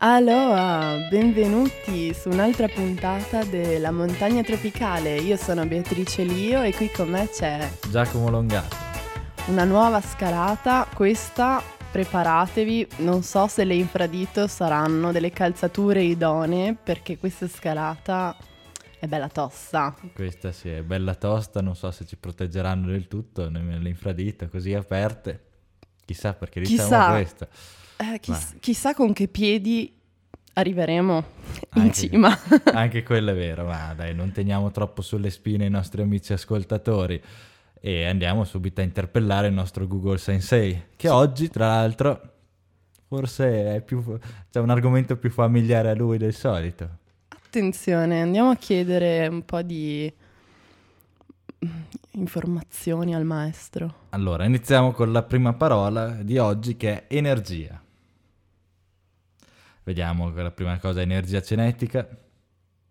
Allora, benvenuti su un'altra puntata della Montagna Tropicale. Io sono Beatrice Lio e qui con me c'è Giacomo Longato. una nuova scalata. Questa, preparatevi, non so se le infradito saranno delle calzature idonee perché questa scalata è bella tosta. Questa sì, è bella tosta, non so se ci proteggeranno del tutto, nemmeno l'infradito, così aperte. Chissà perché diciamo Chissà. questa. Eh, chiss- chissà con che piedi arriveremo in Anche- cima. Anche quello è vero, ma dai, non teniamo troppo sulle spine i nostri amici ascoltatori e andiamo subito a interpellare il nostro Google Sensei, che oggi, tra l'altro, forse è più, c'è un argomento più familiare a lui del solito. Attenzione, andiamo a chiedere un po' di mm, informazioni al maestro. Allora, iniziamo con la prima parola di oggi che è energia. Vediamo che la prima cosa è energia cinetica,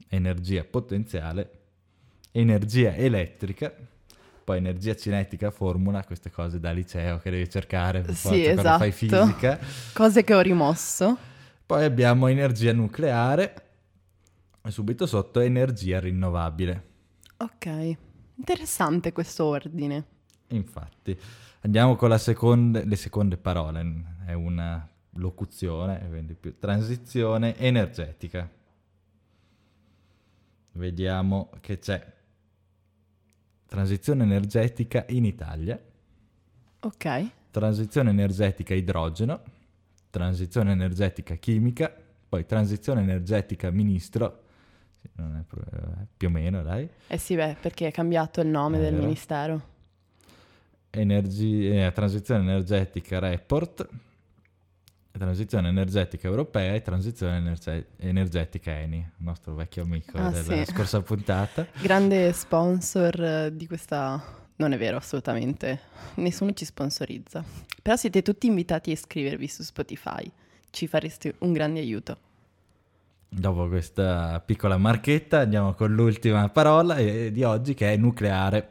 energia potenziale, energia elettrica, poi energia cinetica formula, queste cose da liceo che devi cercare Sì, quando fai esatto. fisica. Cose che ho rimosso. Poi abbiamo energia nucleare e subito sotto energia rinnovabile. Ok, interessante questo ordine. Infatti, andiamo con la seconda, le seconde parole, è una locuzione, quindi più transizione energetica. Vediamo che c'è. Transizione energetica in Italia, Ok, transizione energetica idrogeno, transizione energetica chimica, poi transizione energetica ministro, pro- eh, più o meno dai, eh sì, beh, perché è cambiato il nome È del vero. ministero. Energi- eh, transizione energetica report, transizione energetica europea e transizione energe- energetica ENI, il nostro vecchio amico Ah, della sì. scorsa puntata. Grande sponsor eh, di questa... Non è vero, assolutamente. Nessuno ci sponsorizza. Però siete tutti invitati a iscrivervi su Spotify. Ci fareste un grande aiuto. Dopo questa piccola marchetta andiamo con l'ultima parola eh, di oggi che è nucleare.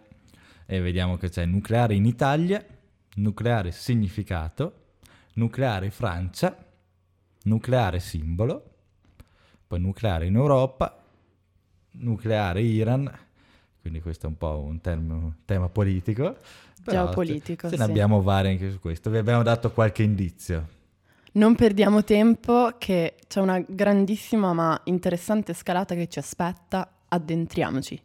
E vediamo che c'è nucleare in Italia, nucleare significato, nucleare Francia, nucleare simbolo, poi nucleare in Europa, nucleare Iran, quindi questo è un po' un term- tema politico. Geopolitico, Ce ne sì. abbiamo vari anche su questo, vi abbiamo dato qualche indizio. Non perdiamo tempo che c'è una grandissima ma interessante scalata che ci aspetta. Addentriamoci.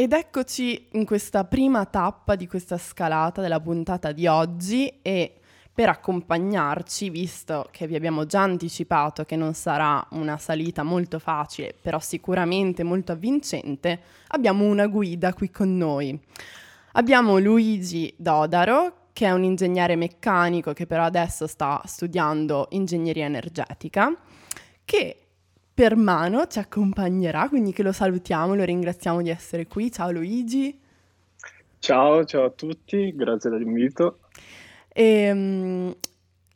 Ed eccoci in questa prima tappa di questa scalata della puntata di oggi e per accompagnarci, visto che vi abbiamo già anticipato che non sarà una salita molto facile, però sicuramente molto avvincente, abbiamo una guida qui con noi. Abbiamo Luigi Dodaro, che è un ingegnere meccanico che però adesso sta studiando ingegneria energetica, che per mano ci accompagnerà, quindi che lo salutiamo, lo ringraziamo di essere qui. Ciao Luigi. Ciao, ciao a tutti, grazie dell'invito. E, mm,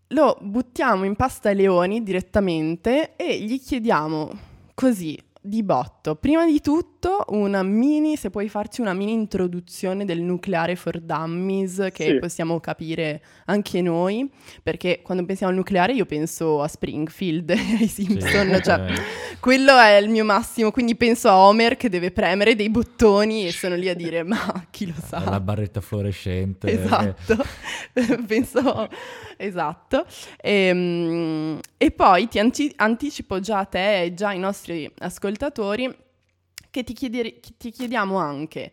lo buttiamo in pasta ai leoni direttamente e gli chiediamo così di botto, prima di tutto una mini, se puoi farci una mini introduzione del nucleare for dummies che Sì. possiamo capire anche noi, perché quando pensiamo al nucleare io penso a Springfield e ai Simpson, Sì, cioè eh, quello è il mio massimo, quindi penso a Homer che deve premere dei bottoni e sono lì a dire ma chi lo sa. la barretta fluorescente. Esatto, penso esatto. Ehm, E, poi ti anci- anticipo già a te e già ai nostri ascoltatori che ti, chiedere- ti chiediamo anche.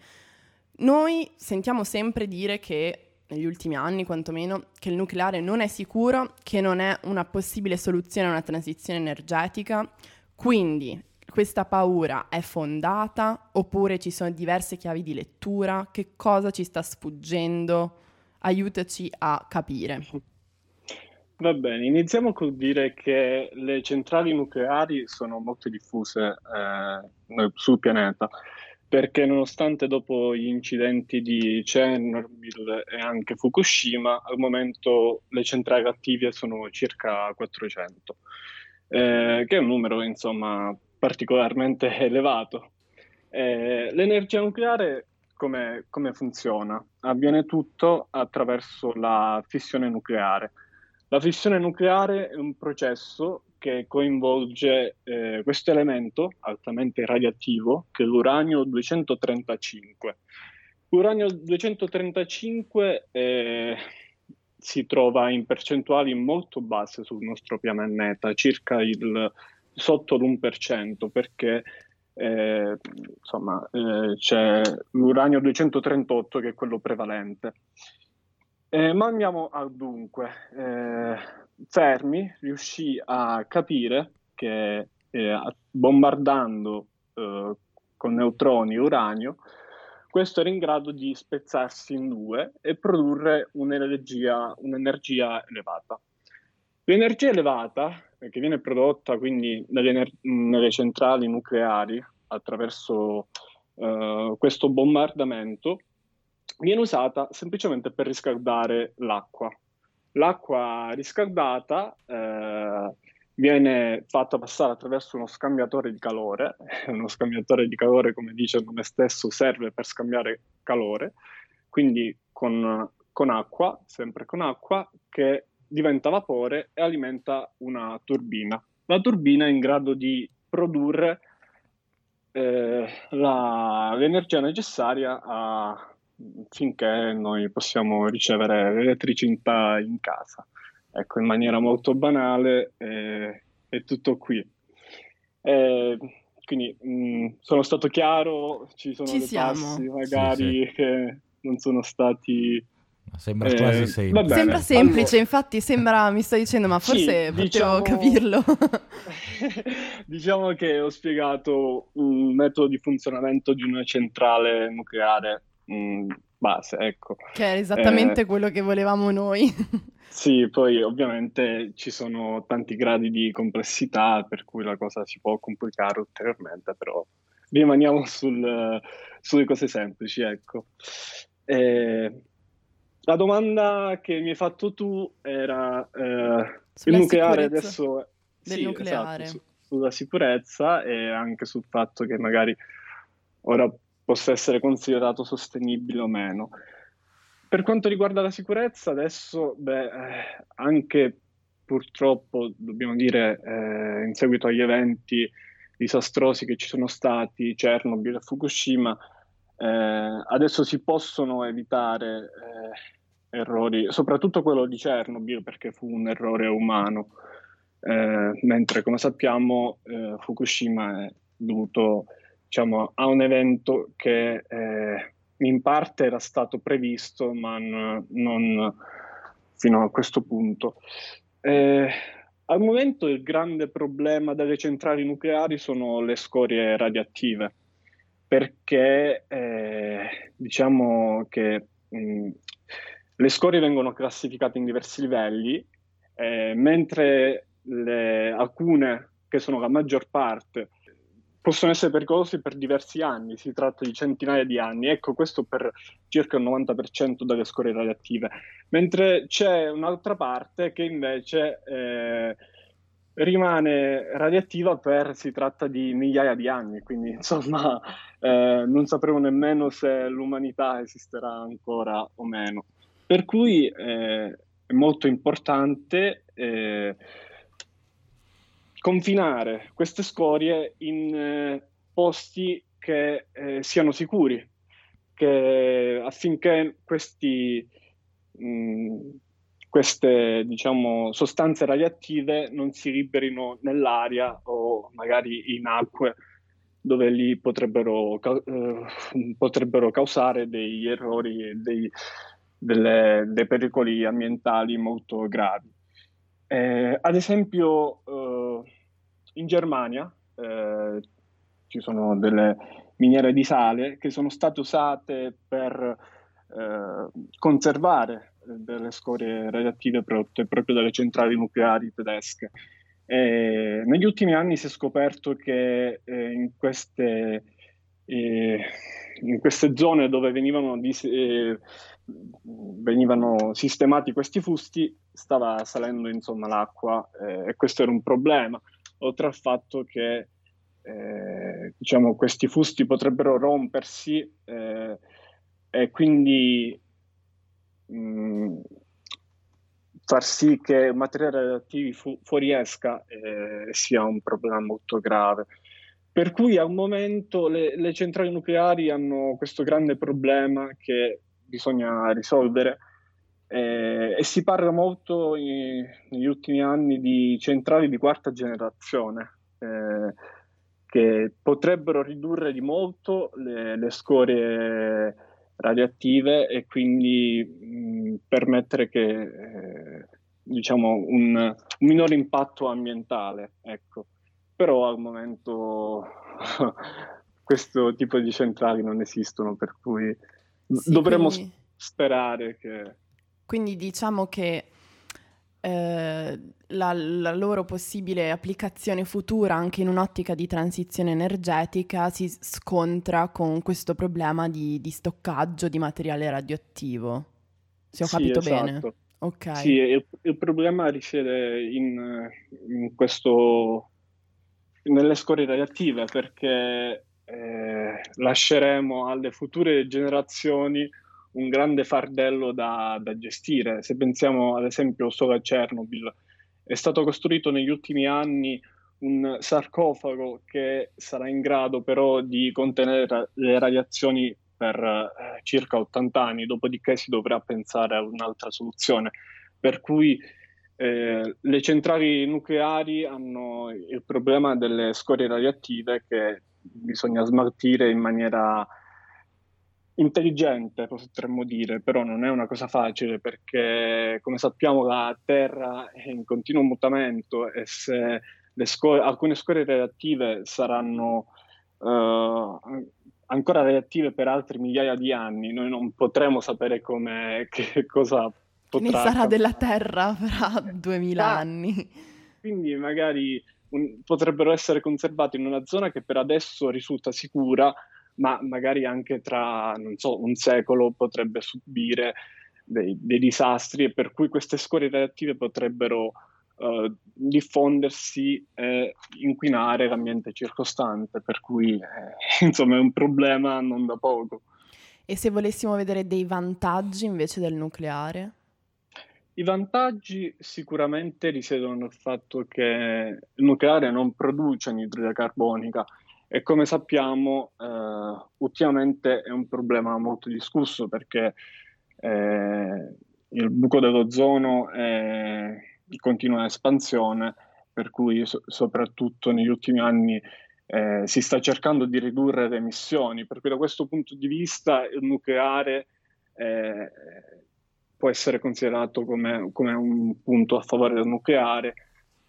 Noi sentiamo sempre dire che negli ultimi anni quantomeno che il nucleare non è sicuro, che non è una possibile soluzione a una transizione energetica. Quindi questa paura è fondata oppure ci sono diverse chiavi di lettura? Che cosa ci sta sfuggendo? Aiutaci a capire. Va bene, iniziamo col dire che le centrali nucleari sono molto diffuse eh, sul pianeta, perché nonostante dopo gli incidenti di Chernobyl e anche Fukushima, al momento le centrali attive sono circa 400, eh, che è un numero insomma particolarmente elevato. Eh, l'energia nucleare come, come funziona? Avviene tutto attraverso la fissione nucleare la fissione nucleare è un processo che coinvolge eh, questo elemento altamente radioattivo, che è l'uranio 235. L'uranio 235 eh, si trova in percentuali molto basse sul nostro pianeta, circa il, sotto l'1%, perché eh, insomma, eh, c'è l'uranio 238 che è quello prevalente. Eh, ma andiamo al dunque. Eh, Fermi riuscì a capire che eh, bombardando eh, con neutroni uranio, questo era in grado di spezzarsi in due e produrre un'energia, un'energia elevata. L'energia elevata, eh, che viene prodotta quindi nelle, nelle centrali nucleari attraverso uh, questo bombardamento, viene usata semplicemente per riscaldare l'acqua. L'acqua riscaldata eh, viene fatta passare attraverso uno scambiatore di calore, uno scambiatore di calore, come dice il nome stesso, serve per scambiare calore, quindi con, con acqua, sempre con acqua, che diventa vapore e alimenta una turbina. La turbina è in grado di produrre eh, la, l'energia necessaria a finché noi possiamo ricevere l'elettricità in casa. Ecco, in maniera molto banale eh, è tutto qui. Eh, quindi mh, mm, sono stato chiaro, ci sono ci dei siamo. passi magari sì, sì. che non sono stati... Sembra eh, quasi semplice. Sembra semplice, allora, infatti sembra, mi sto dicendo, ma forse sì, potevo diciamo, capirlo. diciamo che ho spiegato un metodo di funzionamento di una centrale nucleare mh, mm, base, ecco. Che è esattamente eh, quello che volevamo noi. sì, poi ovviamente ci sono tanti gradi di complessità, per cui la cosa si può complicare ulteriormente, però rimaniamo sul, sulle cose semplici, ecco. Eh, la domanda che mi hai fatto tu era eh, il nucleare adesso... Del sì, nucleare. Esatto, su, sulla sicurezza e anche sul fatto che magari ora possa essere considerato sostenibile o meno. Per quanto riguarda la sicurezza, adesso, beh, eh, anche purtroppo, dobbiamo dire, eh, in seguito agli eventi disastrosi che ci sono stati, Chernobyl e Fukushima, eh, adesso si possono evitare eh, errori, soprattutto quello di Chernobyl perché fu un errore umano, eh, mentre come sappiamo eh, Fukushima è dovuto diciamo, a un evento che eh, in parte era stato previsto, ma n- non fino a questo punto. Eh, al momento il grande problema delle centrali nucleari sono le scorie radioattive, perché eh, diciamo che mh, le scorie vengono classificate in diversi livelli, eh, mentre le, alcune, che sono la maggior parte, possono essere pericolosi per diversi anni, si tratta di centinaia di anni, ecco questo per circa il 90% delle scorie radioattive, mentre c'è un'altra parte che invece eh, rimane radioattiva per, si tratta di migliaia di anni, quindi insomma eh, non sapremo nemmeno se l'umanità esisterà ancora o meno. Per cui eh, è molto importante eh, confinare queste scorie in eh, posti che eh, siano sicuri, che, affinché questi, mh, mm, queste diciamo, sostanze radioattive non si liberino nell'aria o magari in acque dove li potrebbero, eh, potrebbero causare degli errori, dei, delle, dei pericoli ambientali molto gravi. Eh, ad esempio, eh, in Germania eh, ci sono delle miniere di sale che sono state usate per eh, conservare delle scorie radioattive prodotte proprio dalle centrali nucleari tedesche. E negli ultimi anni si è scoperto che eh, in, queste, eh, in, queste, zone dove venivano, dis- eh, venivano, sistemati questi fusti stava salendo insomma, l'acqua eh, e questo era un problema, oltre al fatto che eh, diciamo, questi fusti potrebbero rompersi eh, e quindi mh, mm, far sì che materiali radioattivi fu- fuoriesca eh, sia un problema molto grave. Per cui al momento le, le, centrali nucleari hanno questo grande problema che bisogna risolvere eh, e si parla molto in, negli ultimi anni di centrali di quarta generazione eh, che potrebbero ridurre di molto le, le scorie radioattive e quindi mh, permettere che eh, diciamo un, un, minore impatto ambientale. Ecco. Però al momento questo tipo di centrali non esistono, per cui sì, dovremmo quindi... sperare che... Quindi diciamo che eh, la, la, loro possibile applicazione futura anche in un'ottica di transizione energetica si scontra con questo problema di, di stoccaggio di materiale radioattivo. Se ho sì, capito esatto. bene. Ok. Sì, il, il problema risiede in, in, questo nelle scorie radioattive perché eh, lasceremo alle future generazioni un grande fardello da, da, gestire. Se pensiamo ad esempio solo a Chernobyl, è stato costruito negli ultimi anni un sarcofago che sarà in grado però di contenere le radiazioni per eh, circa 80 anni, dopodiché si dovrà pensare a un'altra soluzione. Per cui eh, le centrali nucleari hanno il problema delle scorie radioattive che bisogna smaltire in maniera intelligente, potremmo dire, però non è una cosa facile perché, come sappiamo, la Terra è in continuo mutamento e se score, alcune scorie reattive saranno uh, ancora reattive per altri migliaia di anni, noi non potremo sapere come, che cosa potrà... Ne sarà della Terra fra duemila ah, anni. Quindi magari un, potrebbero essere conservati in una zona che per adesso risulta sicura, ma magari anche tra, non so, un secolo potrebbe subire dei, dei disastri e per cui queste scorie radioattive potrebbero uh, diffondersi e inquinare l'ambiente circostante, per cui eh, insomma è un problema non da poco. E se volessimo vedere dei vantaggi invece del nucleare? I vantaggi sicuramente risiedono nel fatto che il nucleare non produce anidride carbonica, e come sappiamo eh, ultimamente è un problema molto discusso perché eh, il buco dell'ozono è in continua espansione, per cui so- soprattutto negli ultimi anni eh, si sta cercando di ridurre le emissioni, per cui da questo punto di vista il nucleare eh, può essere considerato come, come un punto a favore del nucleare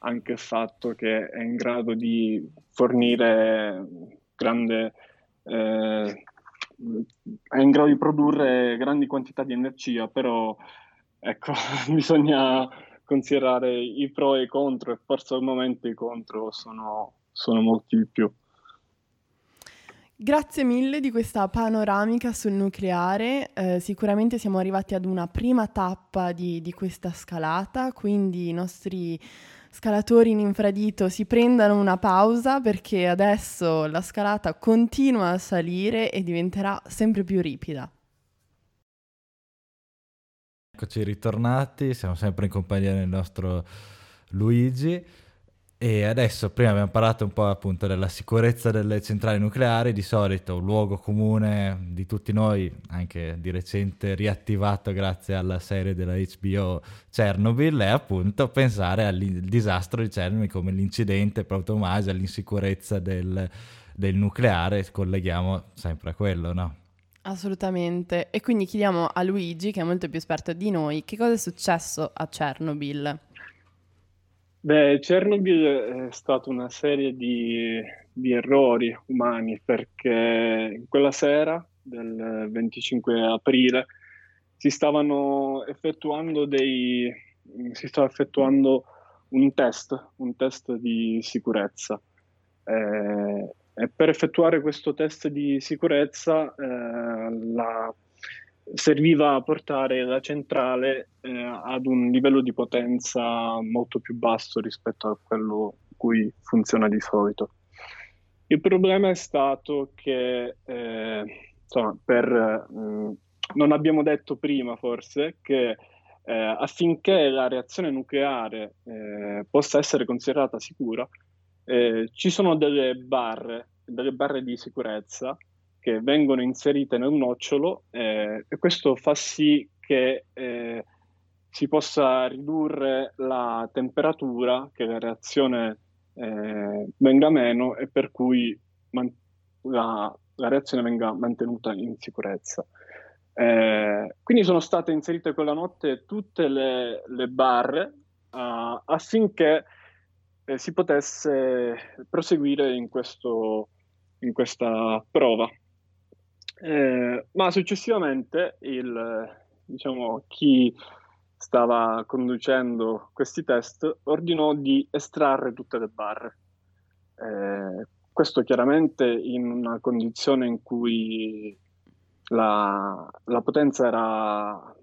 anche il fatto che è in grado di fornire grande eh, è in grado di produrre grandi quantità di energia, però ecco, bisogna considerare i pro e i contro e forse al momento i contro sono, sono molti di più. Grazie mille di questa panoramica sul nucleare, eh, sicuramente siamo arrivati ad una prima tappa di, di questa scalata, quindi i nostri scalatori in infradito si prendano una pausa perché adesso la scalata continua a salire e diventerà sempre più ripida. Eccoci ritornati, siamo sempre in compagnia del nostro Luigi. E adesso, prima abbiamo parlato un po' appunto della sicurezza delle centrali nucleari, di solito un luogo comune di tutti noi, anche di recente riattivato grazie alla serie della HBO Chernobyl, è appunto pensare al disastro di Chernobyl come l'incidente proprio omaggio all'insicurezza del, del nucleare, colleghiamo sempre a quello, no? Assolutamente. E quindi chiediamo a Luigi, che è molto più esperto di noi, che cosa è successo a Chernobyl. Beh, Chernobyl è stata una serie di, di errori umani perché quella sera del 25 aprile si stavano effettuando dei si stava effettuando un test, un test di sicurezza. Eh, e per effettuare questo test di sicurezza eh, la, serviva a portare la centrale eh, ad un livello di potenza molto più basso rispetto a quello cui funziona di solito. Il problema è stato che, eh, insomma, per, mh, mm, non abbiamo detto prima forse che eh, affinché la reazione nucleare eh, possa essere considerata sicura, eh, ci sono delle barre, delle barre di sicurezza che vengono inserite nel nocciolo eh, e questo fa sì che eh, si possa ridurre la temperatura, che la reazione eh, venga meno e per cui man- la, la reazione venga mantenuta in sicurezza. Eh, quindi sono state inserite quella notte tutte le, le barre uh, affinché eh, si potesse proseguire in, questo, in questa prova. Eh, ma successivamente il, diciamo, chi stava conducendo questi test ordinò di estrarre tutte le barre. Eh, questo chiaramente in una condizione in cui la, la potenza era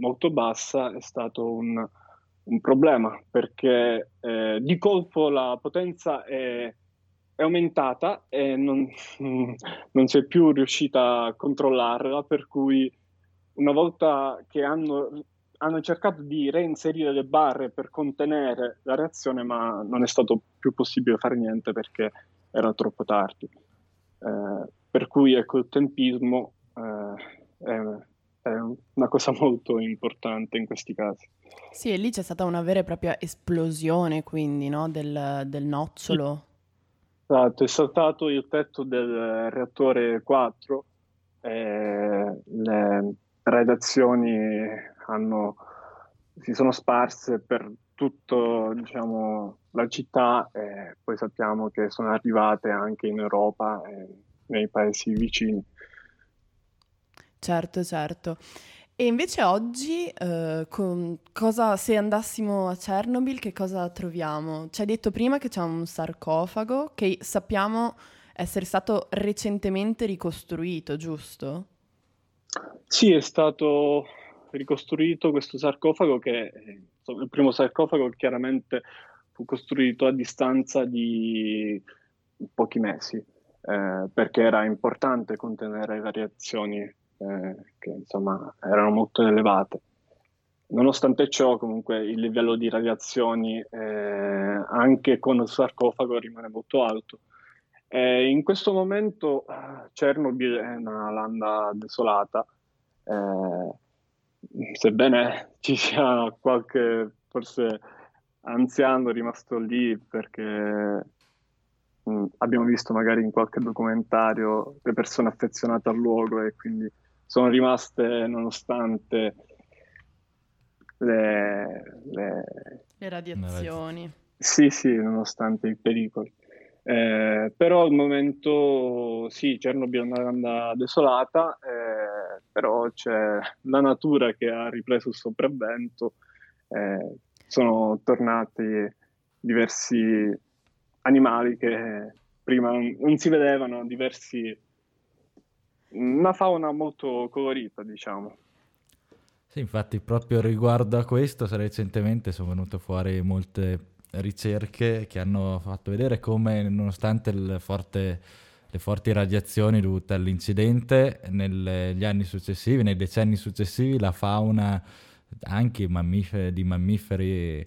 molto bassa è stato un, un problema perché eh, di colpo la potenza è, è aumentata e non, non, si è più riuscita a controllarla, per cui una volta che hanno, hanno, cercato di reinserire le barre per contenere la reazione, ma non è stato più possibile fare niente perché era troppo tardi. Eh, per cui ecco, il tempismo eh, è, è una cosa molto importante in questi casi. Sì, e lì c'è stata una vera e propria esplosione, quindi, no? del, del nocciolo. Esatto, è saltato il tetto del reattore 4, e le redazioni hanno, si sono sparse per tutta diciamo, la città e poi sappiamo che sono arrivate anche in Europa e nei paesi vicini. Certo, certo. E invece oggi, eh, cosa, se andassimo a Chernobyl, che cosa troviamo? Ci hai detto prima che c'è un sarcofago che sappiamo essere stato recentemente ricostruito, giusto? Sì, è stato ricostruito questo sarcofago che insomma, il primo sarcofago chiaramente fu costruito a distanza di pochi mesi eh, perché era importante contenere le reazioni eh, che insomma erano molto elevate. Nonostante ciò, comunque, il livello di radiazioni eh, anche con il sarcofago rimane molto alto. Eh, in questo momento Chernobyl è una landa desolata, eh, sebbene ci sia qualche forse anziano rimasto lì perché mh, mm, abbiamo visto magari in qualche documentario le persone affezionate al luogo e quindi sono rimaste nonostante le, le... le radiazioni. Sì, sì, nonostante i pericoli. Eh, però al momento sì, Chernobyl è una landa desolata, eh, però c'è la natura che ha ripreso il sopravvento, eh, sono tornati diversi animali che prima non si vedevano, diversi una fauna molto colorita, diciamo. Sì, infatti proprio riguardo a questo recentemente sono venute fuori molte ricerche che hanno fatto vedere come nonostante forte, le forti radiazioni dovute all'incidente, negli anni successivi, nei decenni successivi, la fauna anche mammiferi, di mammiferi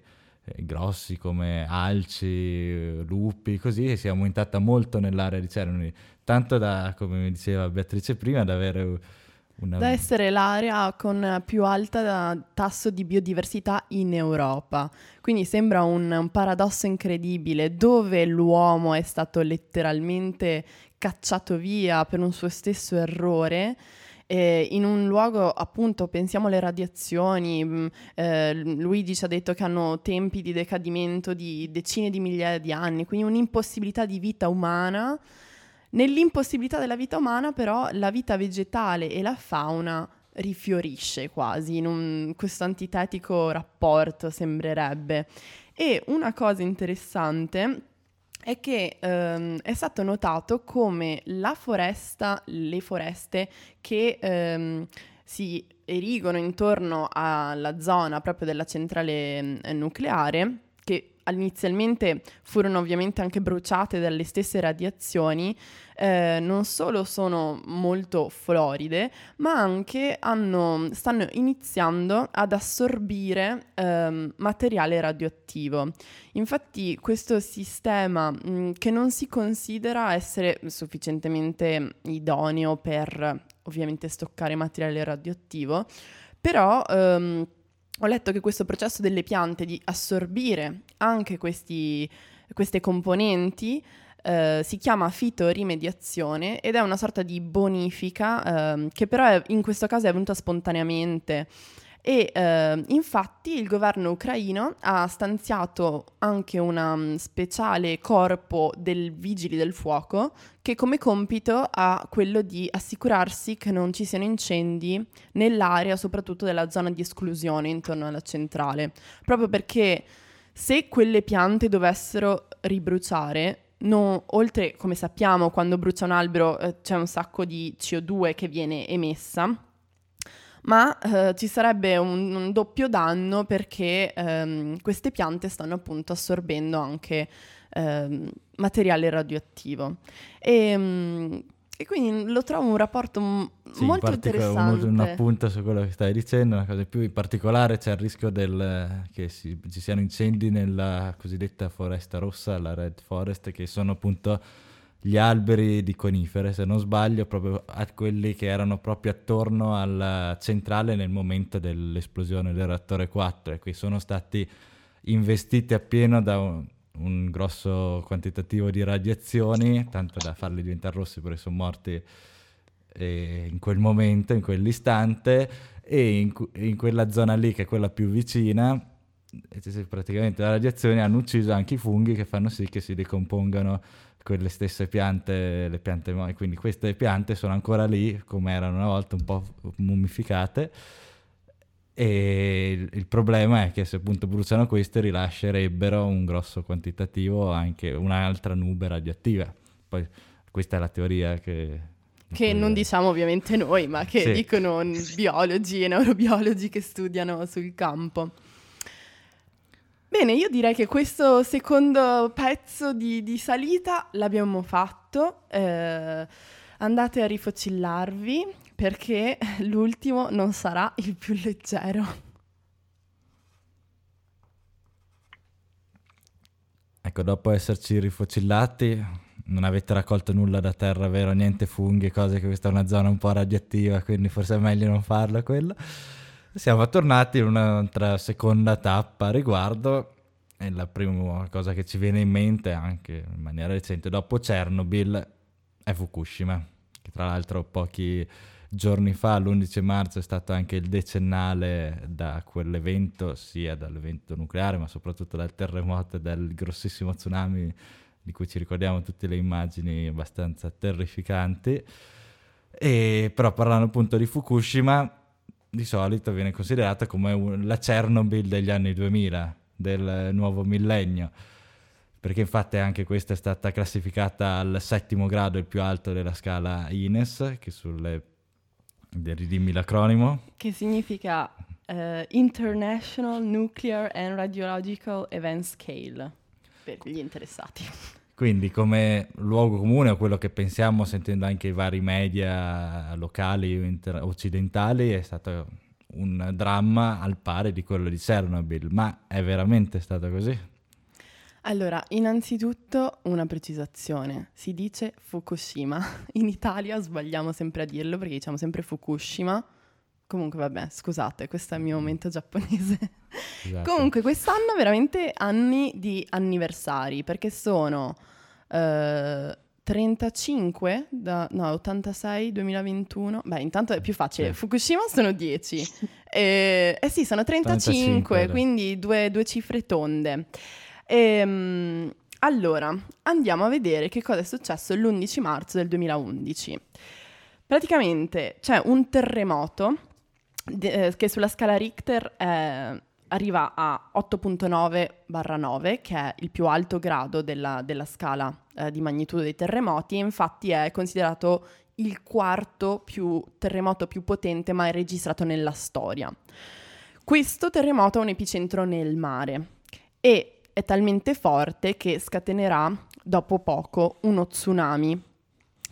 eh, grossi come alci, lupi, così si è aumentata molto nell'area di Cernomi, tanto da, come diceva Beatrice prima, da avere una... Da essere l'area con più alta tasso di biodiversità in Europa. Quindi sembra un, un paradosso incredibile dove l'uomo è stato letteralmente cacciato via per un suo stesso errore eh, in un luogo appunto pensiamo alle radiazioni, mm, eh, Luigi ci ha detto che hanno tempi di decadimento di decine di migliaia di anni, quindi un'impossibilità di vita umana. Nell'impossibilità della vita umana però la vita vegetale e la fauna rifiorisce quasi in un, questo antitetico rapporto, sembrerebbe. E una cosa interessante è che ehm, è stato notato come la foresta, le foreste che ehm, si erigono intorno alla zona proprio della centrale eh, nucleare, inizialmente furono ovviamente anche bruciate dalle stesse radiazioni, eh, non solo sono molto floride, ma anche hanno, stanno iniziando ad assorbire ehm, materiale radioattivo. Infatti questo sistema mh, che non si considera essere sufficientemente idoneo per ovviamente stoccare materiale radioattivo, però ehm, ho letto che questo processo delle piante di assorbire anche questi, queste componenti eh, si chiama fitorimediazione ed è una sorta di bonifica eh, che però è, in questo caso è venuta spontaneamente e eh, infatti il governo ucraino ha stanziato anche un speciale corpo del vigili del fuoco che come compito ha quello di assicurarsi che non ci siano incendi nell'area, soprattutto della zona di esclusione intorno alla centrale, proprio perché se quelle piante dovessero ribruciare, No, oltre, come sappiamo, quando brucia un albero eh, c'è un sacco di CO2 che viene emessa, ma eh, ci sarebbe un, un, doppio danno perché ehm, queste piante stanno appunto assorbendo anche ehm, materiale radioattivo. E, mm, e, quindi lo trovo un rapporto m- sì, molto in interessante. Un, un appunto su quello che stai dicendo, una cosa più in particolare c'è il rischio del, che si, ci siano incendi nella cosiddetta foresta rossa, la Red Forest, che sono appunto gli alberi di conifere, se non sbaglio, proprio a quelli che erano proprio attorno alla centrale nel momento dell'esplosione del reattore 4 e qui sono stati investiti appieno da un, un grosso quantitativo di radiazioni, tanto da farli diventare rossi perché sono morti eh, in quel momento, in quell'istante, e in, in, quella zona lì, che è quella più vicina, praticamente le radiazioni hanno ucciso anche i funghi che fanno sì che si decompongano quelle stesse piante, le piante, quindi queste piante sono ancora lì come erano una volta, un po' mummificate. E il problema è che se appunto bruciano queste rilascerebbero un grosso quantitativo, anche un'altra nube radioattiva. Poi questa è la teoria che... Che non diciamo ovviamente noi, ma che sì. dicono biologi e neurobiologi che studiano sul campo. Bene, io direi che questo secondo pezzo di, di salita l'abbiamo fatto. Eh, andate a rifocillarvi perché l'ultimo non sarà il più leggero. Ecco, dopo esserci rifocillati, non avete raccolto nulla da terra, vero? Niente funghi, cose che questa è una zona un po' radioattiva, quindi forse è meglio non farla quella. Siamo tornati in un'altra seconda tappa riguardo e la prima cosa che ci viene in mente anche in maniera recente dopo Chernobyl è Fukushima, che tra l'altro pochi giorni fa, l'11 marzo, è stato anche il decennale da quell'evento, sia dall'evento nucleare ma soprattutto dal terremoto e dal grossissimo tsunami di cui ci ricordiamo tutte le immagini abbastanza terrificanti. E però parlando appunto di Fukushima, di solito viene considerata come la Chernobyl degli anni 2000, del nuovo millennio, perché infatti anche questa è stata classificata al settimo grado, il più alto della scala INES, che sulle... ridimmi l'acronimo. Che significa uh, International Nuclear and Radiological Event Scale, per gli interessati. Quindi come luogo comune a quello che pensiamo sentendo anche i vari media locali o inter- occidentali è stato un dramma al pari di quello di Chernobyl, ma è veramente stato così? Allora, innanzitutto una precisazione, si dice Fukushima, in Italia sbagliamo sempre a dirlo perché diciamo sempre Fukushima, comunque vabbè, scusate, questo è il mio momento giapponese. Esatto. comunque quest'anno veramente anni di anniversari perché sono... Uh, 35, da, no, 86, 2021. Beh, intanto è più facile. Sì. Fukushima sono 10. eh, eh, sì, sono 35, 35 quindi due, due, cifre tonde. E, um, allora, andiamo a vedere che cosa è successo l'11 marzo del 2011. Praticamente c'è un terremoto de- eh, che sulla scala Richter eh, arriva a 8.9/9, che è il più alto grado della, della scala eh, di magnitudo dei terremoti, e infatti è considerato il quarto più terremoto più potente mai registrato nella storia. Questo terremoto ha un epicentro nel mare e è talmente forte che scatenerà dopo poco uno tsunami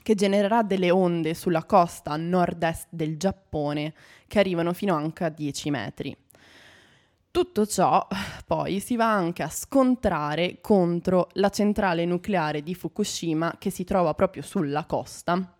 che genererà delle onde sulla costa nord-est del Giappone che arrivano fino anche a 10 metri. Tutto ciò poi si va anche a scontrare contro la centrale nucleare di Fukushima che si trova proprio sulla costa,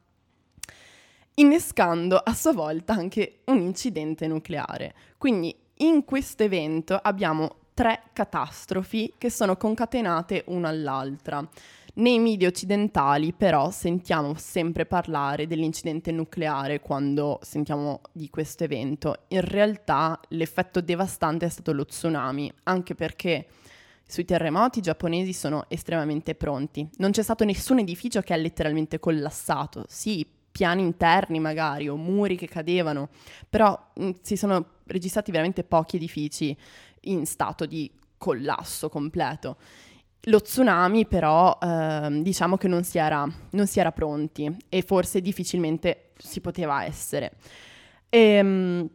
innescando a sua volta anche un incidente nucleare. Quindi in questo evento abbiamo tre catastrofi che sono concatenate una all'altra. Nei media occidentali però sentiamo sempre parlare dell'incidente nucleare quando sentiamo di questo evento. In realtà l'effetto devastante è stato lo tsunami, anche perché sui terremoti i giapponesi sono estremamente pronti. Non c'è stato nessun edificio che è letteralmente collassato. Sì, piani interni magari o muri che cadevano, però mh, mm, si sono registrati veramente pochi edifici in stato di collasso completo. Lo tsunami però eh, diciamo che non si, era, non si, era, pronti e forse difficilmente si poteva essere. E, ehm,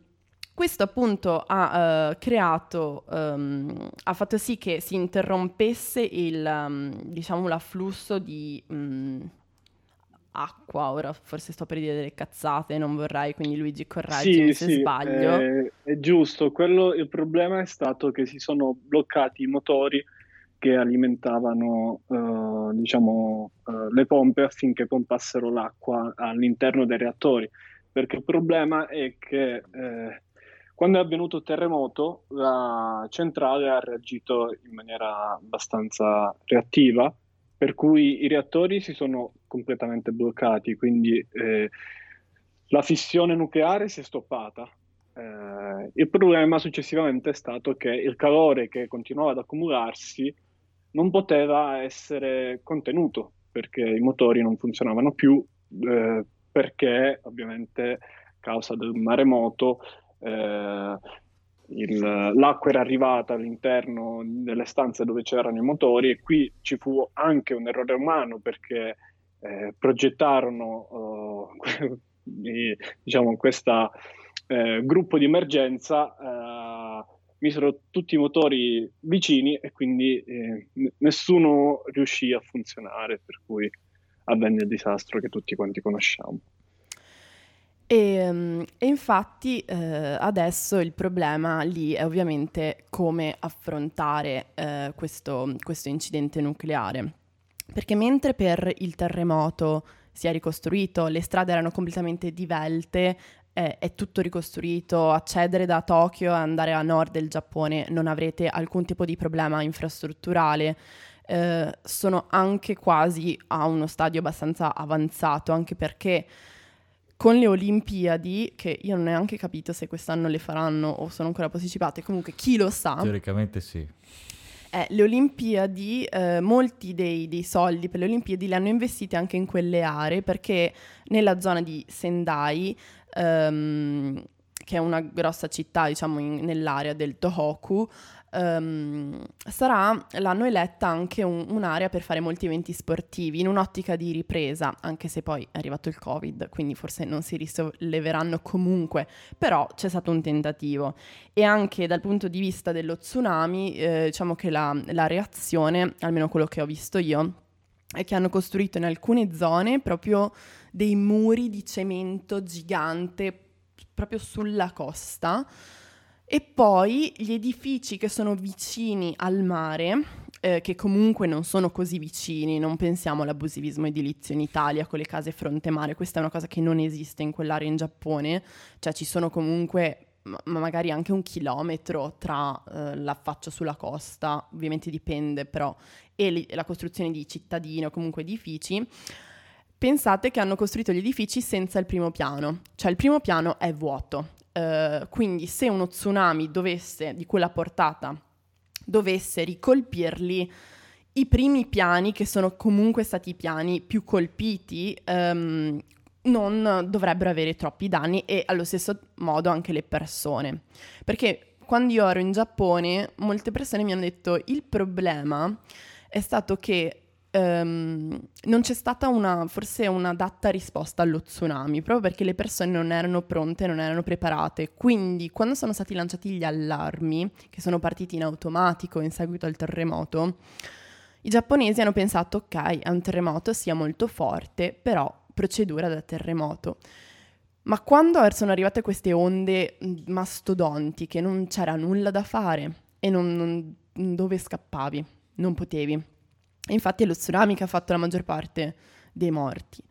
questo appunto ha uh, creato, um, ha fatto sì che si interrompesse il, um, diciamo, l'afflusso di um, acqua. Ora forse sto per dire delle cazzate, non vorrei, quindi Luigi correggimi sì, se sì, sbaglio. È, è giusto, Quello, il problema è stato che si sono bloccati i motori che alimentavano uh, diciamo, uh, le pompe affinché pompassero l'acqua all'interno dei reattori. Perché il problema è che eh, quando è avvenuto il terremoto la centrale ha reagito in maniera abbastanza reattiva, per cui i reattori si sono completamente bloccati, quindi eh, la fissione nucleare si è stoppata. Eh, il problema successivamente è stato che il calore che continuava ad accumularsi non poteva essere contenuto perché i motori non funzionavano più eh, perché ovviamente a causa del maremoto eh, il, l'acqua era arrivata all'interno delle stanze dove c'erano i motori e qui ci fu anche un errore umano perché eh, progettarono uh, diciamo questo eh, gruppo di emergenza uh, misero tutti i motori vicini e quindi eh, nessuno riuscì a funzionare, per cui avvenne il disastro che tutti quanti conosciamo. E, ehm, e infatti eh, adesso il problema lì è ovviamente come affrontare eh, questo, questo incidente nucleare. Perché mentre per il terremoto si è ricostruito, le strade erano completamente divelte, è, è, tutto ricostruito, accedere da Tokyo e andare a nord del Giappone non avrete alcun tipo di problema infrastrutturale. Eh, sono anche quasi a uno stadio abbastanza avanzato, anche perché con le Olimpiadi, che io non ho neanche capito se quest'anno le faranno o sono ancora posticipate, comunque chi lo sa. Teoricamente sì. Eh, le Olimpiadi, eh, molti dei, dei, soldi per le Olimpiadi li hanno investiti anche in quelle aree perché nella zona di Sendai um, che è una grossa città, diciamo, in, nell'area del Tohoku, um, sarà, l'hanno eletta anche un, un'area per fare molti eventi sportivi in un'ottica di ripresa, anche se poi è arrivato il Covid, quindi forse non si risolleveranno comunque, però c'è stato un tentativo. E anche dal punto di vista dello tsunami, eh, diciamo che la, la reazione, almeno quello che ho visto io, è che hanno costruito in alcune zone proprio dei muri di cemento gigante proprio sulla costa. E poi gli edifici che sono vicini al mare, eh, che comunque non sono così vicini, non pensiamo all'abusivismo edilizio in Italia con le case fronte mare, questa è una cosa che non esiste in quell'area in Giappone, cioè ci sono comunque ma magari anche un chilometro tra eh, l'affaccio sulla costa, ovviamente dipende però, e li, la costruzione di cittadine o comunque edifici, pensate che hanno costruito gli edifici senza il primo piano, cioè il primo piano è vuoto. Uh, quindi se uno tsunami dovesse, di quella portata, dovesse ricolpirli, i primi piani, che sono comunque stati i piani più colpiti, um, non dovrebbero avere troppi danni e allo stesso modo anche le persone. Perché quando io ero in Giappone, molte persone mi hanno detto il problema è stato che um, non c'è stata una, forse un'adatta risposta allo tsunami, proprio perché le persone non erano pronte, non erano preparate. Quindi quando sono stati lanciati gli allarmi, che sono partiti in automatico in seguito al terremoto, i giapponesi hanno pensato, ok, è un terremoto, sia molto forte, però procedura da terremoto. Ma quando sono arrivate queste onde mastodontiche, non c'era nulla da fare e non, non, dove scappavi? Non potevi. Infatti è lo tsunami che ha fatto la maggior parte dei morti.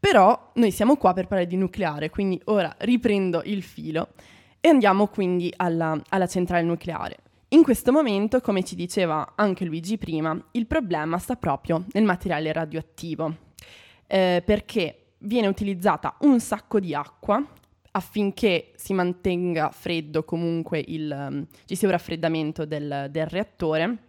Però noi siamo qua per parlare di nucleare, quindi ora riprendo il filo e andiamo quindi alla, alla centrale nucleare. In questo momento, come ci diceva anche Luigi prima, il problema sta proprio nel materiale radioattivo, eh, perché viene utilizzata un sacco di acqua affinché si mantenga freddo comunque il, um, ci sia un raffreddamento del, del reattore.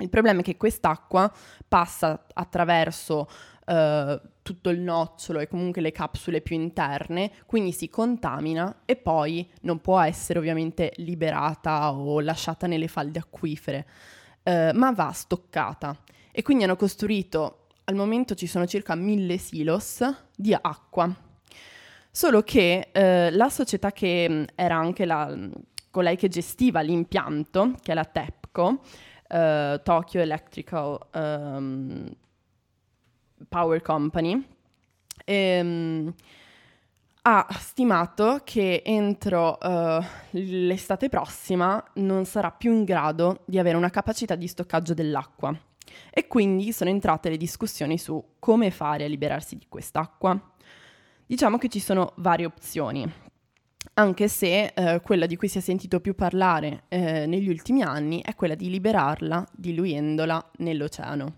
Il problema è che quest'acqua passa attraverso uh, tutto il nocciolo e comunque le capsule più interne, quindi si contamina e poi non può essere ovviamente liberata o lasciata nelle falde acquifere, eh, ma va stoccata. E quindi hanno costruito, al momento ci sono circa mille silos di acqua. Solo che eh, la società che mm, era anche la, colei che gestiva l'impianto, che è la TEPCO, eh, Tokyo Electrical um, Power Company, ehm, ha stimato che entro uh, l'estate prossima non sarà più in grado di avere una capacità di stoccaggio dell'acqua. E quindi sono entrate le discussioni su come fare a liberarsi di quest'acqua. Diciamo che ci sono varie opzioni, anche se eh, quella di cui si è sentito più parlare eh, negli ultimi anni è quella di liberarla diluendola nell'oceano.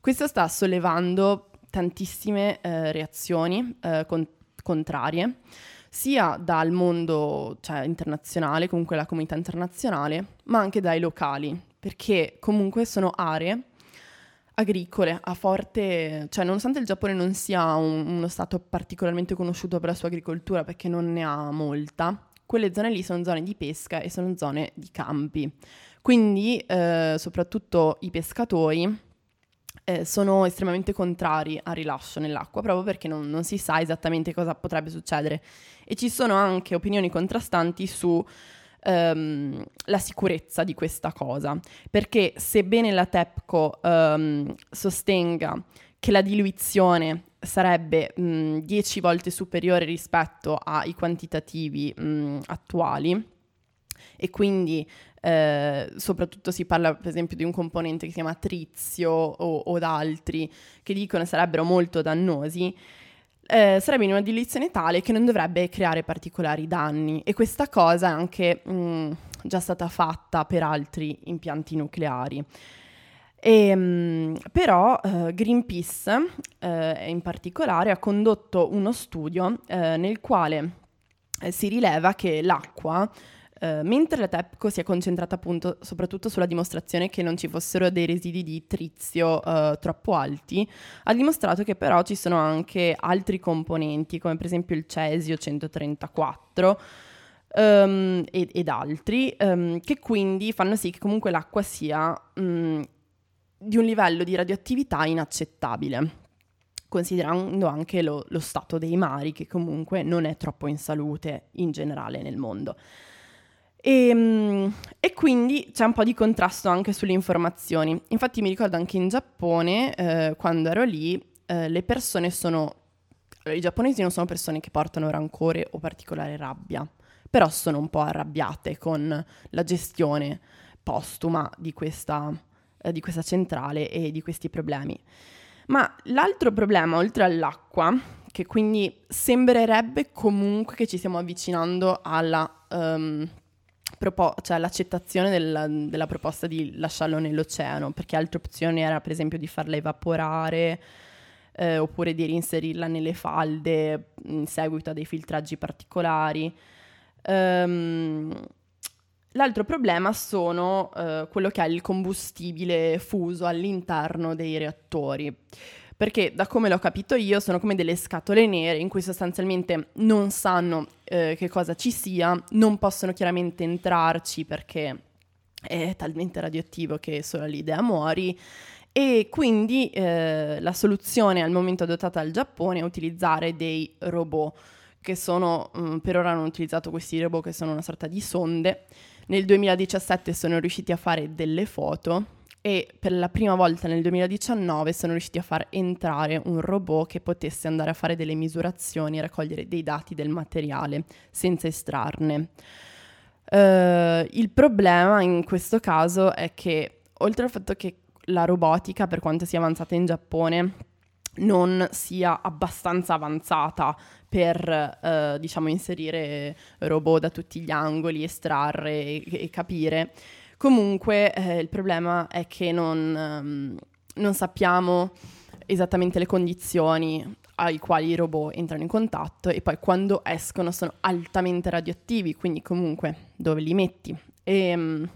Questo sta sollevando tantissime eh, reazioni eh, con- contrarie, sia dal mondo cioè, internazionale, comunque la comunità internazionale, ma anche dai locali, perché comunque sono aree agricole a forte, cioè nonostante il Giappone non sia un, uno stato particolarmente conosciuto per la sua agricoltura perché non ne ha molta, quelle zone lì sono zone di pesca e sono zone di campi. Quindi eh, soprattutto i pescatori eh, sono estremamente contrari al rilascio nell'acqua proprio perché non, non, si sa esattamente cosa potrebbe succedere e ci sono anche opinioni contrastanti su ehm, la sicurezza di questa cosa. Perché sebbene la TEPCO ehm, sostenga che la diluizione sarebbe 10 volte superiore rispetto ai quantitativi mh, attuali e quindi eh, soprattutto si parla per esempio di un componente che si chiama trizio o, o altri che dicono sarebbero molto dannosi, eh, sarebbe in una diluizione tale che non dovrebbe creare particolari danni e questa cosa è anche mh, mm, già stata fatta per altri impianti nucleari. E, ehm, mh, però eh, Greenpeace eh, in particolare ha condotto uno studio eh, nel quale eh, si rileva che l'acqua Uh, mentre la TEPCO si è concentrata appunto soprattutto sulla dimostrazione che non ci fossero dei residui di trizio uh, troppo alti, ha dimostrato che però ci sono anche altri componenti, come per esempio il cesio 134 um, ed, ed, altri, um, che quindi fanno sì che comunque l'acqua sia um, di un livello di radioattività inaccettabile considerando anche lo, lo stato dei mari, che comunque non è troppo in salute in generale nel mondo. E, ehm, e, quindi c'è un po' di contrasto anche sulle informazioni. Infatti mi ricordo anche in Giappone, eh, quando ero lì, eh, le persone sono... I giapponesi non sono persone che portano rancore o particolare rabbia, però sono un po' arrabbiate con la gestione postuma di questa, eh, di questa centrale e di questi problemi. Ma l'altro problema, oltre all'acqua, che quindi sembrerebbe comunque che ci stiamo avvicinando alla um, propo- cioè l'accettazione della, della, proposta di lasciarlo nell'oceano, perché altre opzioni era per esempio di farla evaporare eh, oppure di reinserirla nelle falde in seguito a dei filtraggi particolari. Um, l'altro problema sono uh, quello che è il combustibile fuso all'interno dei reattori perché da come l'ho capito io sono come delle scatole nere in cui sostanzialmente non sanno eh, che cosa ci sia, non possono chiaramente entrarci perché è talmente radioattivo che solo l'idea muori e quindi eh, la soluzione al momento adottata dal Giappone è utilizzare dei robot che sono, mh, mm, per ora hanno utilizzato questi robot che sono una sorta di sonde. Nel 2017 sono riusciti a fare delle foto e per la prima volta nel 2019 sono riusciti a far entrare un robot che potesse andare a fare delle misurazioni e raccogliere dei dati del materiale senza estrarne. Uh, il problema in questo caso è che oltre al fatto che la robotica, per quanto sia avanzata in Giappone, non sia abbastanza avanzata per uh, diciamo inserire robot da tutti gli angoli, estrarre e, e capire. Comunque eh, il problema è che non, um, non sappiamo esattamente le condizioni ai quali i robot entrano in contatto e poi quando escono sono altamente radioattivi, quindi comunque dove li metti? E, um,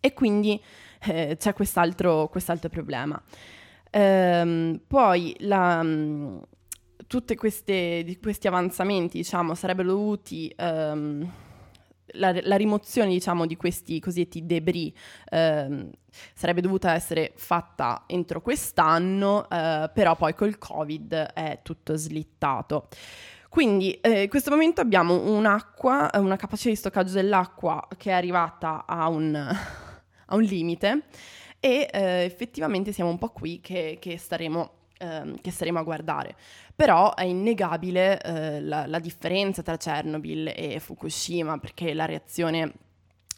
e quindi eh, c'è quest'altro, quest'altro problema. Ehm, poi um, tutti questi avanzamenti diciamo, sarebbero dovuti... Um, la, la, rimozione diciamo, di questi cosiddetti debris ehm, sarebbe dovuta essere fatta entro quest'anno, eh, però poi col Covid è tutto slittato. Quindi eh, in questo momento abbiamo un'acqua, una capacità di stoccaggio dell'acqua che è arrivata a un, a un limite e eh, effettivamente siamo un po' qui che, che, staremo, eh, che staremo a guardare. Però è innegabile eh, la, la differenza tra Chernobyl e Fukushima perché la reazione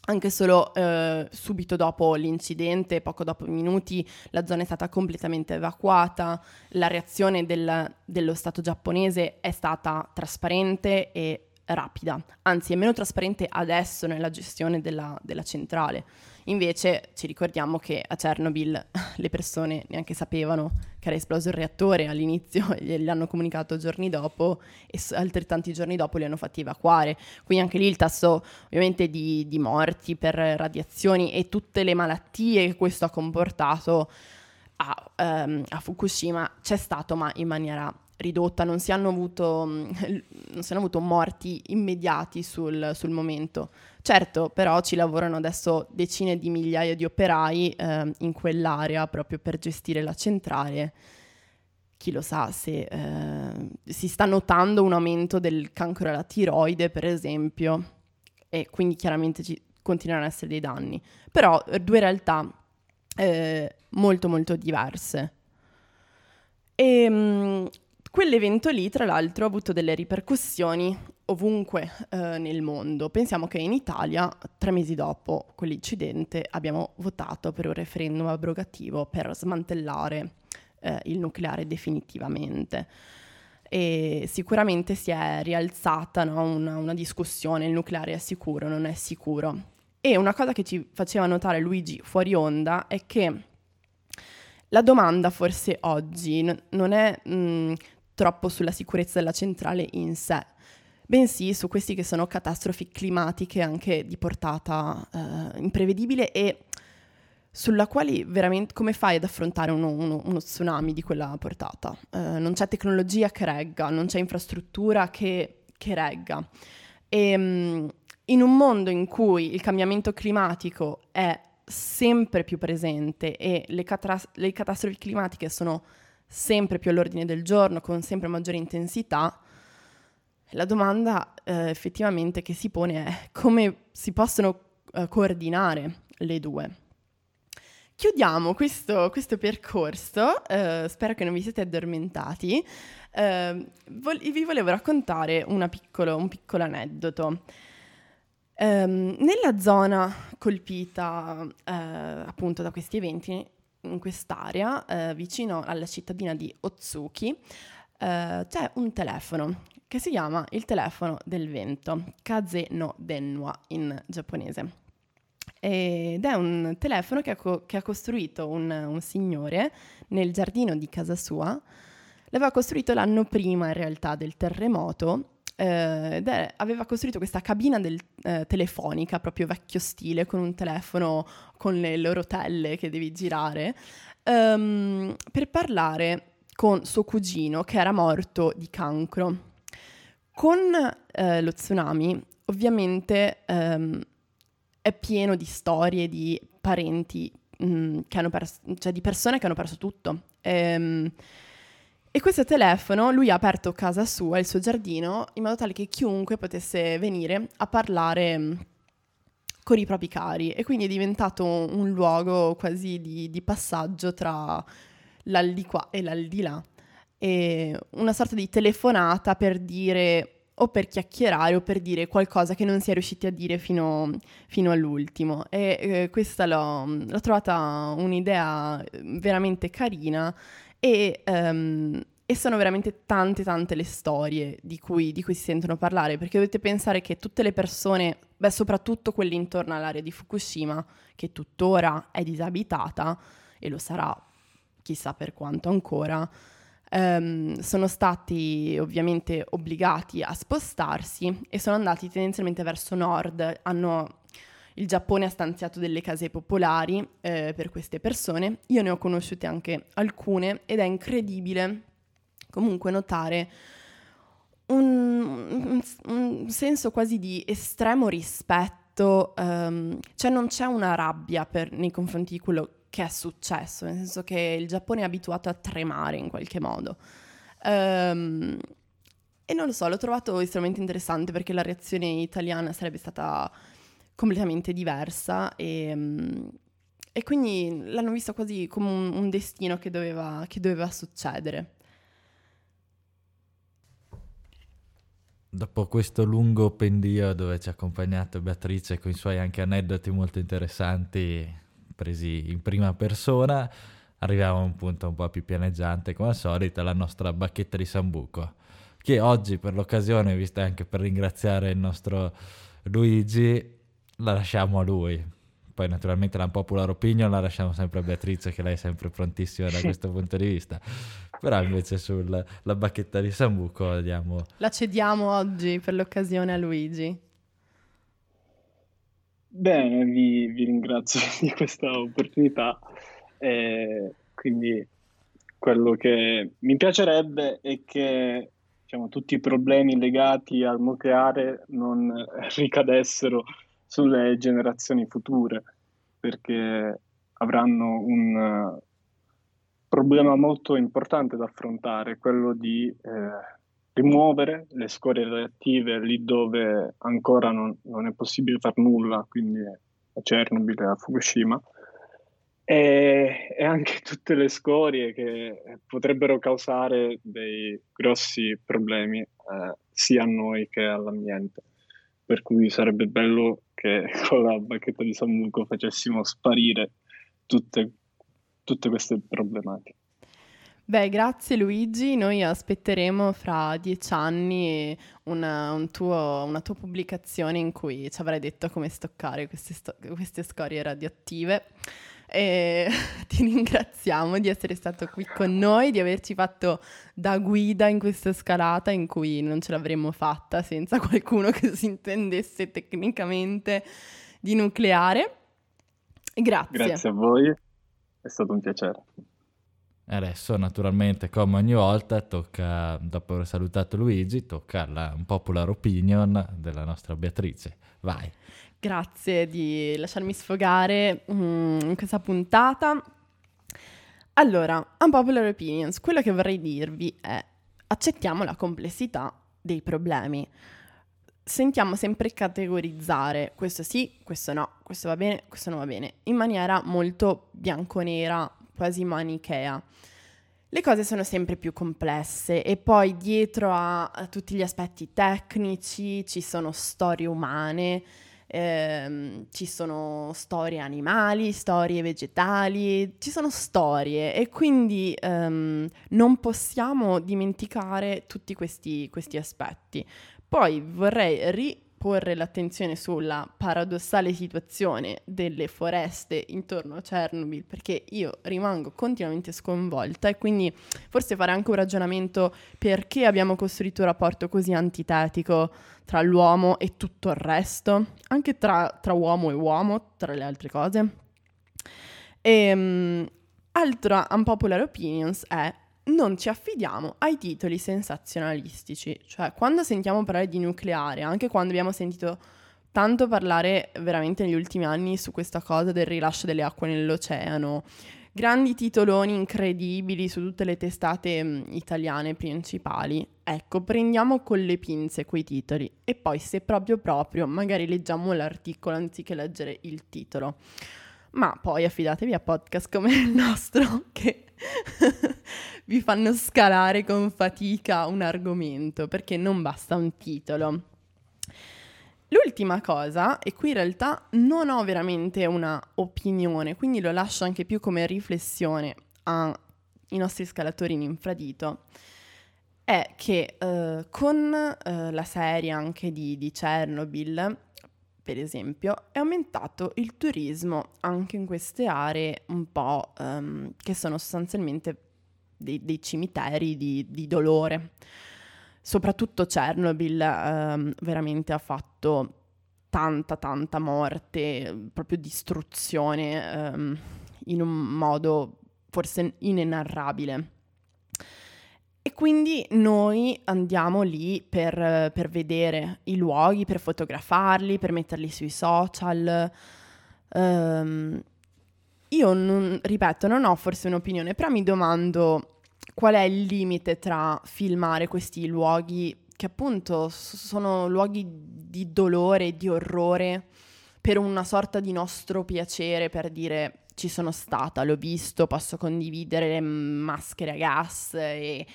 anche solo eh, subito dopo l'incidente, poco dopo minuti, la zona è stata completamente evacuata, la reazione del, dello Stato giapponese è stata trasparente e rapida, anzi è meno trasparente adesso nella gestione della, della centrale. Invece ci ricordiamo che a Chernobyl le persone neanche sapevano che era esploso il reattore all'inizio, gliel'hanno comunicato giorni dopo e altrettanti giorni dopo li hanno fatti evacuare. Quindi anche lì il tasso ovviamente di, di morti per radiazioni e tutte le malattie che questo ha comportato a, um, a Fukushima c'è stato ma in maniera ridotta, non si hanno avuto, non si hanno avuto morti immediati sul, sul, momento. Certo, però ci lavorano adesso decine di migliaia di operai eh, in quell'area proprio per gestire la centrale. Chi lo sa se eh, si sta notando un aumento del cancro alla tiroide, per esempio, e quindi chiaramente ci continueranno ad essere dei danni. Però due realtà eh, molto molto diverse. E, ehm, Quell'evento lì, tra l'altro, ha avuto delle ripercussioni ovunque eh, nel mondo. Pensiamo che in Italia, tre mesi dopo quell'incidente, abbiamo votato per un referendum abrogativo per smantellare eh, il nucleare definitivamente. E sicuramente si è rialzata no, una, una discussione, il nucleare è sicuro, non è sicuro. E una cosa che ci faceva notare Luigi fuori onda è che la domanda forse oggi non è mh, troppo sulla sicurezza della centrale in sé, bensì su questi che sono catastrofi climatiche anche di portata eh, imprevedibile e sulla quale veramente come fai ad affrontare uno, uno, uno tsunami di quella portata? Eh, non c'è tecnologia che regga, non c'è infrastruttura che, che regga. E, um, in un mondo in cui il cambiamento climatico è sempre più presente e le, catras- le catastrofi climatiche sono sempre più all'ordine del giorno, con sempre maggiore intensità, la domanda eh, effettivamente che si pone è come si possono eh, coordinare le due. Chiudiamo questo, questo percorso, eh, spero che non vi siete addormentati. Eh, vol- vi volevo raccontare piccolo, un piccolo aneddoto. Um, nella zona colpita uh, appunto da questi eventi in quest'area, eh, vicino alla cittadina di Otsuki, eh, c'è un telefono che si chiama il telefono del vento, Kaze no Denwa in giapponese. Ed è un telefono che ha, co- che ha costruito un, un signore nel giardino di casa sua. L'aveva costruito l'anno prima in realtà del terremoto eh, ed è, aveva costruito questa cabina del, eh, telefonica proprio vecchio stile con un telefono con le, le rotelle che devi girare um, per parlare con suo cugino che era morto di cancro. Con eh, lo tsunami ovviamente ehm, è pieno di storie di parenti mh, mm, che hanno perso, cioè di persone che hanno perso tutto. Ehm, e questo telefono, lui ha aperto casa sua, il suo giardino, in modo tale che chiunque potesse venire a parlare mm, con i propri cari. E quindi è diventato un luogo quasi di, di passaggio tra l'aldilà e l'aldilà. E una sorta di telefonata per dire o per chiacchierare o per dire qualcosa che non si è riusciti a dire fino, fino all'ultimo. E eh, questa l'ho, l'ho, trovata un'idea veramente carina e, um, e, sono veramente tante tante le storie di cui, di cui, si sentono parlare, perché dovete pensare che tutte le persone, beh soprattutto quelle intorno all'area di Fukushima, che tuttora è disabitata e lo sarà chissà per quanto ancora, um, sono stati ovviamente obbligati a spostarsi e sono andati tendenzialmente verso nord. Hanno, il Giappone ha stanziato delle case popolari eh, per queste persone. Io ne ho conosciute anche alcune ed è incredibile comunque notare un, un, senso quasi di estremo rispetto, um, cioè non c'è una rabbia per, nei confronti di quello che è successo, nel senso che il Giappone è abituato a tremare in qualche modo. Um, e non lo so, l'ho trovato estremamente interessante perché la reazione italiana sarebbe stata completamente diversa e, um, e quindi l'hanno visto quasi come un, un destino che doveva, che doveva succedere. Dopo questo lungo pendio dove ci ha accompagnato Beatrice con i suoi anche aneddoti molto interessanti, presi in prima persona, arriviamo a un punto un po' più pianeggiante, come al solito, la nostra bacchetta di Sambuco, che oggi per l'occasione, vista anche per ringraziare il nostro Luigi, la lasciamo a lui. Poi naturalmente la popular opinion la lasciamo sempre a Beatrice, che lei è sempre prontissima da questo punto di vista. Però invece sulla bacchetta di Sambuco diamo... La cediamo oggi per l'occasione a Luigi. Bene, vi, vi ringrazio di questa opportunità. Eh, quindi quello che mi piacerebbe è che diciamo, tutti i problemi legati al nucleare non ricadessero sulle generazioni future, perché avranno un problema molto importante da affrontare, quello di eh, rimuovere le scorie reattive lì dove ancora non, non è possibile far nulla, quindi a Chernobyl e a Fukushima, e, e, anche tutte le scorie che potrebbero causare dei grossi problemi eh, sia a noi che all'ambiente. Per cui sarebbe bello che con la bacchetta di Sambuco facessimo sparire tutte, tutte queste problematiche. Beh, grazie Luigi, noi aspetteremo fra dieci anni una, un tuo, una tua pubblicazione in cui ci avrai detto come stoccare queste, sto- queste scorie radioattive. E ti ringraziamo di essere stato qui con noi, di averci fatto da guida in questa scalata in cui non ce l'avremmo fatta senza qualcuno che si intendesse tecnicamente di nucleare. Grazie. Grazie a voi, è stato un piacere. Adesso naturalmente come ogni volta tocca, dopo aver salutato Luigi, tocca la popular opinion della nostra Beatrice. Vai. Grazie di lasciarmi sfogare um, in questa puntata. Allora, unpopular opinions, quello che vorrei dirvi è accettiamo la complessità dei problemi. Sentiamo sempre categorizzare questo sì, questo no, questo va bene, questo non va bene, in maniera molto bianconera, quasi manichea. Le cose sono sempre più complesse e poi dietro a, a tutti gli aspetti tecnici ci sono storie umane, ehm, ci sono storie animali, storie vegetali, ci sono storie e quindi ehm, non possiamo dimenticare tutti questi, questi aspetti. Poi vorrei ri- porre l'attenzione sulla paradossale situazione delle foreste intorno a Chernobyl perché io rimango continuamente sconvolta e quindi forse fare anche un ragionamento perché abbiamo costruito un rapporto così antitetico tra l'uomo e tutto il resto, anche tra, tra uomo e uomo, tra le altre cose. E, um, altra unpopular opinions è non ci affidiamo ai titoli sensazionalistici, cioè quando sentiamo parlare di nucleare, anche quando abbiamo sentito tanto parlare veramente negli ultimi anni su questa cosa del rilascio delle acque nell'oceano, grandi titoloni incredibili su tutte le testate mh, italiane principali. Ecco, prendiamo con le pinze quei titoli e poi se proprio proprio magari leggiamo l'articolo anziché leggere il titolo. Ma poi affidatevi a podcast come il nostro che vi fanno scalare con fatica un argomento perché non basta un titolo. L'ultima cosa, e qui in realtà non ho veramente una opinione, quindi lo lascio anche più come riflessione ai nostri scalatori in infradito, è che eh, con eh, la serie anche di, di Chernobyl per esempio, è aumentato il turismo anche in queste aree un po' um, che sono sostanzialmente dei, dei cimiteri di, di, dolore. Soprattutto Chernobyl um, veramente ha fatto tanta, tanta morte, proprio distruzione um, in un modo forse inenarrabile. E quindi noi andiamo lì per, per, vedere i luoghi, per fotografarli, per metterli sui social. Um, io, non, ripeto, non ho forse un'opinione, però mi domando qual è il limite tra filmare questi luoghi che appunto sono luoghi di dolore, di orrore, per una sorta di nostro piacere, per dire ci sono stata, l'ho visto, posso condividere le maschere a gas e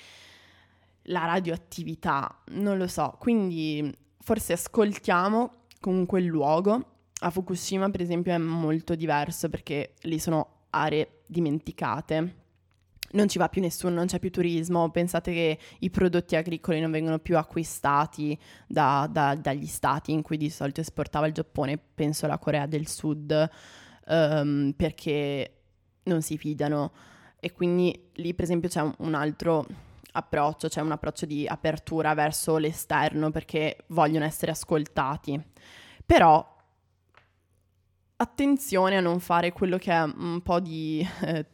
la radioattività, non lo so, quindi forse ascoltiamo comunque il luogo. A Fukushima, per esempio, è molto diverso perché lì sono aree dimenticate. Non ci va più nessuno, non c'è più turismo. Pensate che i prodotti agricoli non vengono più acquistati da, da, dagli stati in cui di solito esportava il Giappone, penso alla Corea del Sud, um, perché non si fidano. E quindi lì, per esempio, c'è un altro approccio, c'è un approccio di apertura verso l'esterno perché vogliono essere ascoltati. Però attenzione a non fare quello che è un po' di eh,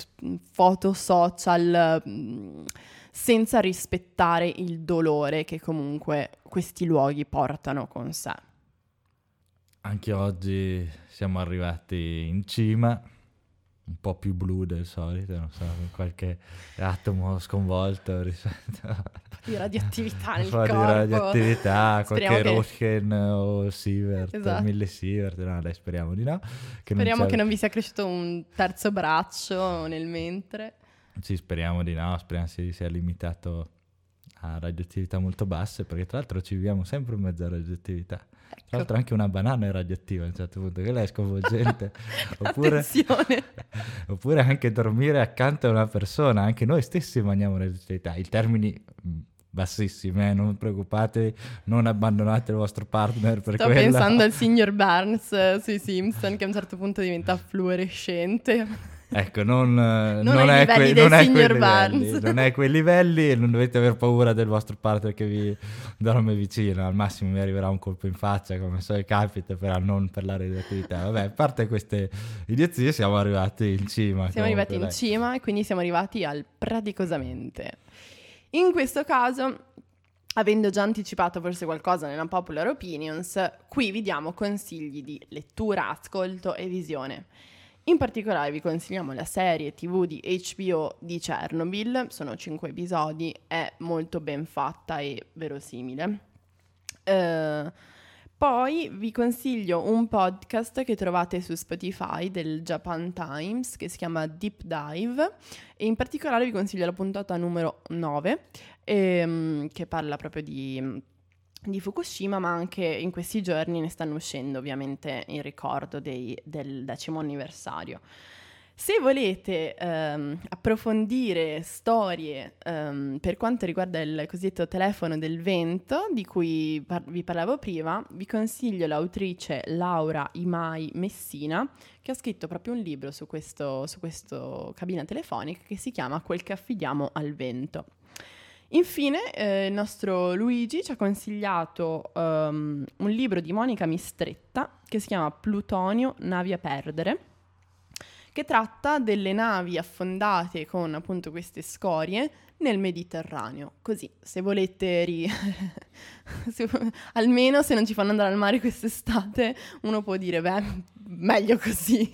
foto social mh, mm, senza rispettare il dolore che comunque questi luoghi portano con sé. Anche oggi siamo arrivati in cima un po' più blu del solito, non so, qualche atomo sconvolto rispetto di radioattività nel un po' di radioattività, qualche che... Röntgen o Sievert, esatto. mille Sievert, no, dai, speriamo di no. Che speriamo non che non vi sia cresciuto un terzo braccio nel mentre. Sì, speriamo di no, speriamo si sia limitato a radioattività molto basse, perché tra l'altro ci viviamo sempre in mezzo a radioattività. Tra l'altro anche una banana è radioattiva a un certo punto, che lei è sconvolgente. oppure, oppure anche dormire accanto a una persona, anche noi stessi mangiamo radioattività. I termini mm, bassissimi, eh? non preoccupatevi, non abbandonate il vostro partner per Sto quello. pensando al signor Barnes eh, sui Simpson che a un certo punto diventa fluorescente. Ecco, non, non, non è, que- non è quei livelli, non è quei livelli e non dovete aver paura del vostro partner che vi dorme vicino, al massimo mi arriverà un colpo in faccia come so capita, però non per la radioattività. Vabbè, a parte queste idiozie siamo arrivati in cima. Siamo arrivati in cima e quindi siamo arrivati al praticosamente. In questo caso avendo già anticipato forse qualcosa nella Popular Opinions, qui vi diamo consigli di lettura, ascolto e visione. In particolare vi consigliamo la serie TV di HBO di Chernobyl, sono 5 episodi, è molto ben fatta e verosimile. Uh, poi vi consiglio un podcast che trovate su Spotify del Japan Times che si chiama Deep Dive e in particolare vi consiglio la puntata numero 9 ehm, che parla proprio di di Fukushima, ma anche in questi giorni ne stanno uscendo ovviamente in ricordo dei, del decimo anniversario. Se volete ehm, approfondire storie ehm, per quanto riguarda il cosiddetto telefono del vento, di cui par- vi parlavo prima, vi consiglio l'autrice Laura Imai Messina, che ha scritto proprio un libro su questo, su questo cabina telefonica che si chiama Quel che affidiamo al vento. Infine, eh, il nostro Luigi ci ha consigliato um, un libro di Monica Mistretta che si chiama Plutonio, navi a perdere, che tratta delle navi affondate con appunto queste scorie nel Mediterraneo. Così, se volete, ri... se... almeno se non ci fanno andare al mare quest'estate, uno può dire, beh, meglio così.